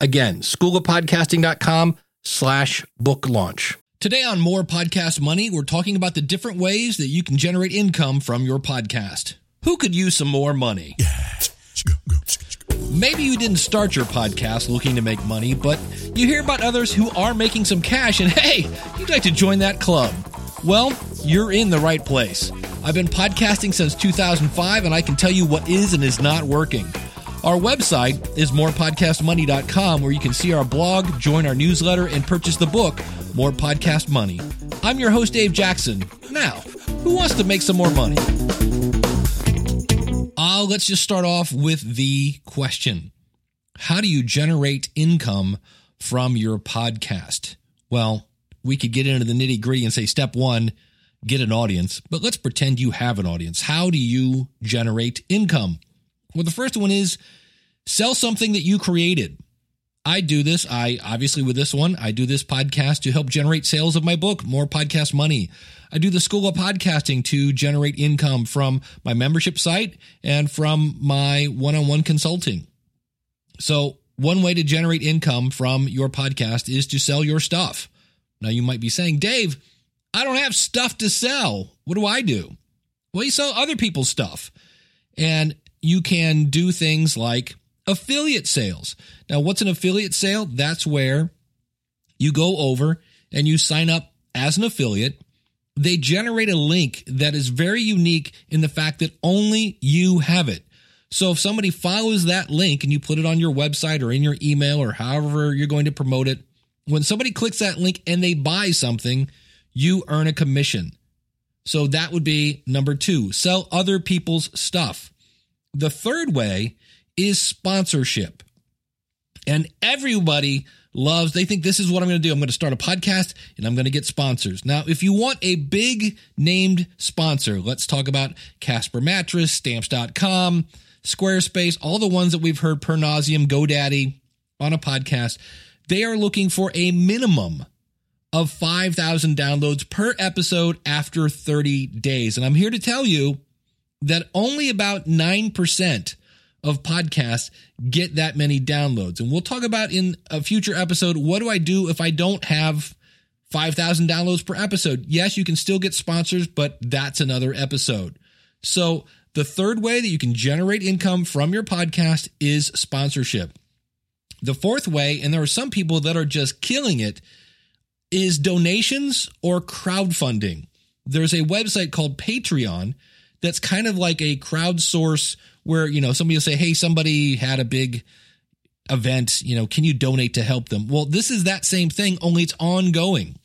Again, schoolofpodcasting.com slash book launch. Today on More Podcast Money, we're talking about the different ways that you can generate income from your podcast. Who could use some more money? Maybe you didn't start your podcast looking to make money, but you hear about others who are making some cash and hey, you'd like to join that club. Well, you're in the right place. I've been podcasting since 2005 and I can tell you what is and is not working. Our website is morepodcastmoney.com where you can see our blog, join our newsletter, and purchase the book, More Podcast Money. I'm your host, Dave Jackson. Now, who wants to make some more money? Uh, let's just start off with the question How do you generate income from your podcast? Well, we could get into the nitty gritty and say step one, get an audience, but let's pretend you have an audience. How do you generate income? Well, the first one is sell something that you created. I do this. I obviously with this one, I do this podcast to help generate sales of my book, More Podcast Money. I do the School of Podcasting to generate income from my membership site and from my one-on-one consulting. So, one way to generate income from your podcast is to sell your stuff. Now, you might be saying, Dave, I don't have stuff to sell. What do I do? Well, you sell other people's stuff. And you can do things like affiliate sales. Now, what's an affiliate sale? That's where you go over and you sign up as an affiliate. They generate a link that is very unique in the fact that only you have it. So if somebody follows that link and you put it on your website or in your email or however you're going to promote it, when somebody clicks that link and they buy something, you earn a commission. So that would be number two sell other people's stuff. The third way is sponsorship. And everybody loves, they think this is what I'm going to do. I'm going to start a podcast and I'm going to get sponsors. Now, if you want a big named sponsor, let's talk about Casper Mattress, Stamps.com, Squarespace, all the ones that we've heard per nauseum, GoDaddy on a podcast. They are looking for a minimum of 5,000 downloads per episode after 30 days. And I'm here to tell you that only about 9% of podcasts get that many downloads. And we'll talk about in a future episode what do I do if I don't have 5,000 downloads per episode? Yes, you can still get sponsors, but that's another episode. So, the third way that you can generate income from your podcast is sponsorship. The fourth way, and there are some people that are just killing it, is donations or crowdfunding. There's a website called Patreon that's kind of like a crowdsource where, you know, somebody will say, Hey, somebody had a big event, you know, can you donate to help them? Well, this is that same thing, only it's ongoing.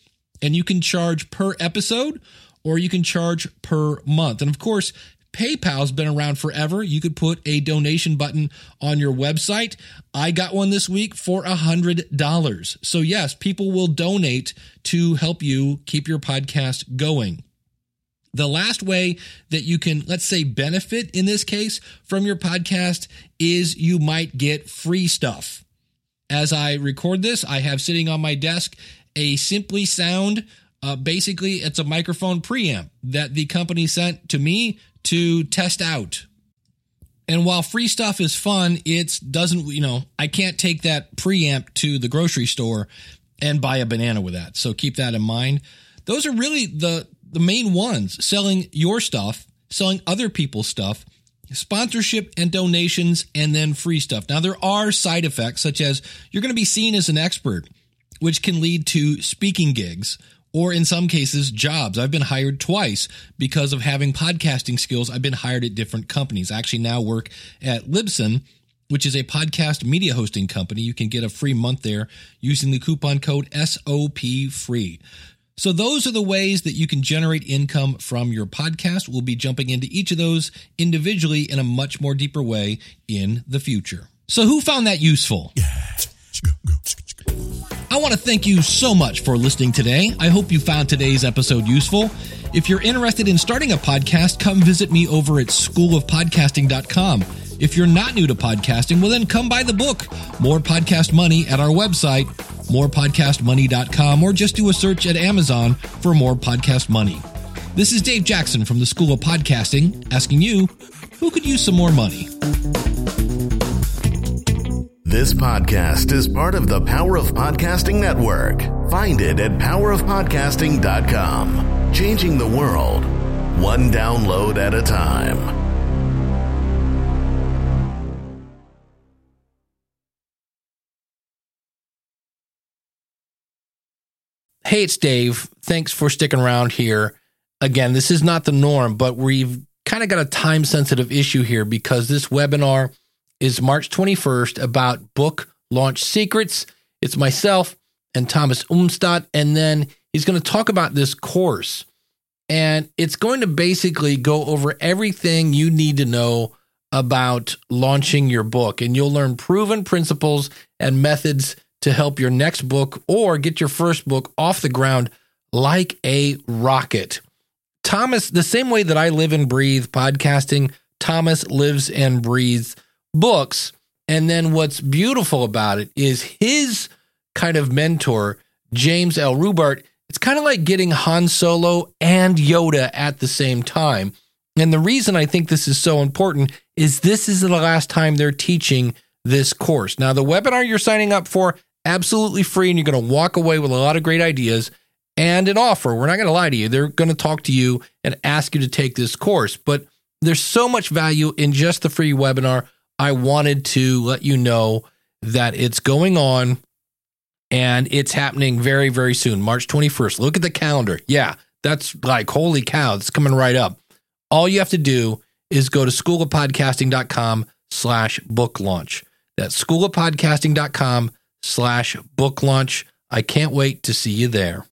And you can charge per episode or you can charge per month. And of course, PayPal's been around forever. You could put a donation button on your website. I got one this week for a hundred dollars. So yes, people will donate to help you keep your podcast going. The last way that you can, let's say, benefit in this case from your podcast is you might get free stuff. As I record this, I have sitting on my desk a Simply Sound. Uh, basically, it's a microphone preamp that the company sent to me to test out. And while free stuff is fun, it doesn't, you know, I can't take that preamp to the grocery store and buy a banana with that. So keep that in mind. Those are really the the main ones selling your stuff, selling other people's stuff, sponsorship and donations, and then free stuff. Now, there are side effects, such as you're going to be seen as an expert, which can lead to speaking gigs or in some cases, jobs. I've been hired twice because of having podcasting skills. I've been hired at different companies. I actually now work at Libsyn, which is a podcast media hosting company. You can get a free month there using the coupon code SOP free. So those are the ways that you can generate income from your podcast. We'll be jumping into each of those individually in a much more deeper way in the future. So who found that useful? I want to thank you so much for listening today. I hope you found today's episode useful. If you're interested in starting a podcast, come visit me over at schoolofpodcasting.com. If you're not new to podcasting, well, then come buy the book, More Podcast Money, at our website, morepodcastmoney.com, or just do a search at Amazon for More Podcast Money. This is Dave Jackson from the School of Podcasting asking you, who could use some more money? This podcast is part of the Power of Podcasting Network. Find it at powerofpodcasting.com. Changing the world, one download at a time. Hey, it's Dave. Thanks for sticking around here. Again, this is not the norm, but we've kind of got a time sensitive issue here because this webinar is March 21st about book launch secrets. It's myself and Thomas Umstattd, and then he's going to talk about this course. And it's going to basically go over everything you need to know about launching your book. And you'll learn proven principles and methods to help your next book or get your first book off the ground like a rocket. Thomas, the same way that I live and breathe podcasting, Thomas lives and breathes books. And then what's beautiful about it is his kind of mentor, James L. Rubart. It's kind of like getting Han Solo and Yoda at the same time. And the reason I think this is so important is this is the last time they're teaching this course. Now, the webinar you're signing up for absolutely free and you're going to walk away with a lot of great ideas and an offer. We're not going to lie to you. They're going to talk to you and ask you to take this course. But there's so much value in just the free webinar. I wanted to let you know that it's going on and it's happening very, very soon, March 21st. Look at the calendar. Yeah, that's like, holy cow, it's coming right up. All you have to do is go to schoolofpodcasting.com slash book launch. That's schoolofpodcasting.com slash book launch. I can't wait to see you there.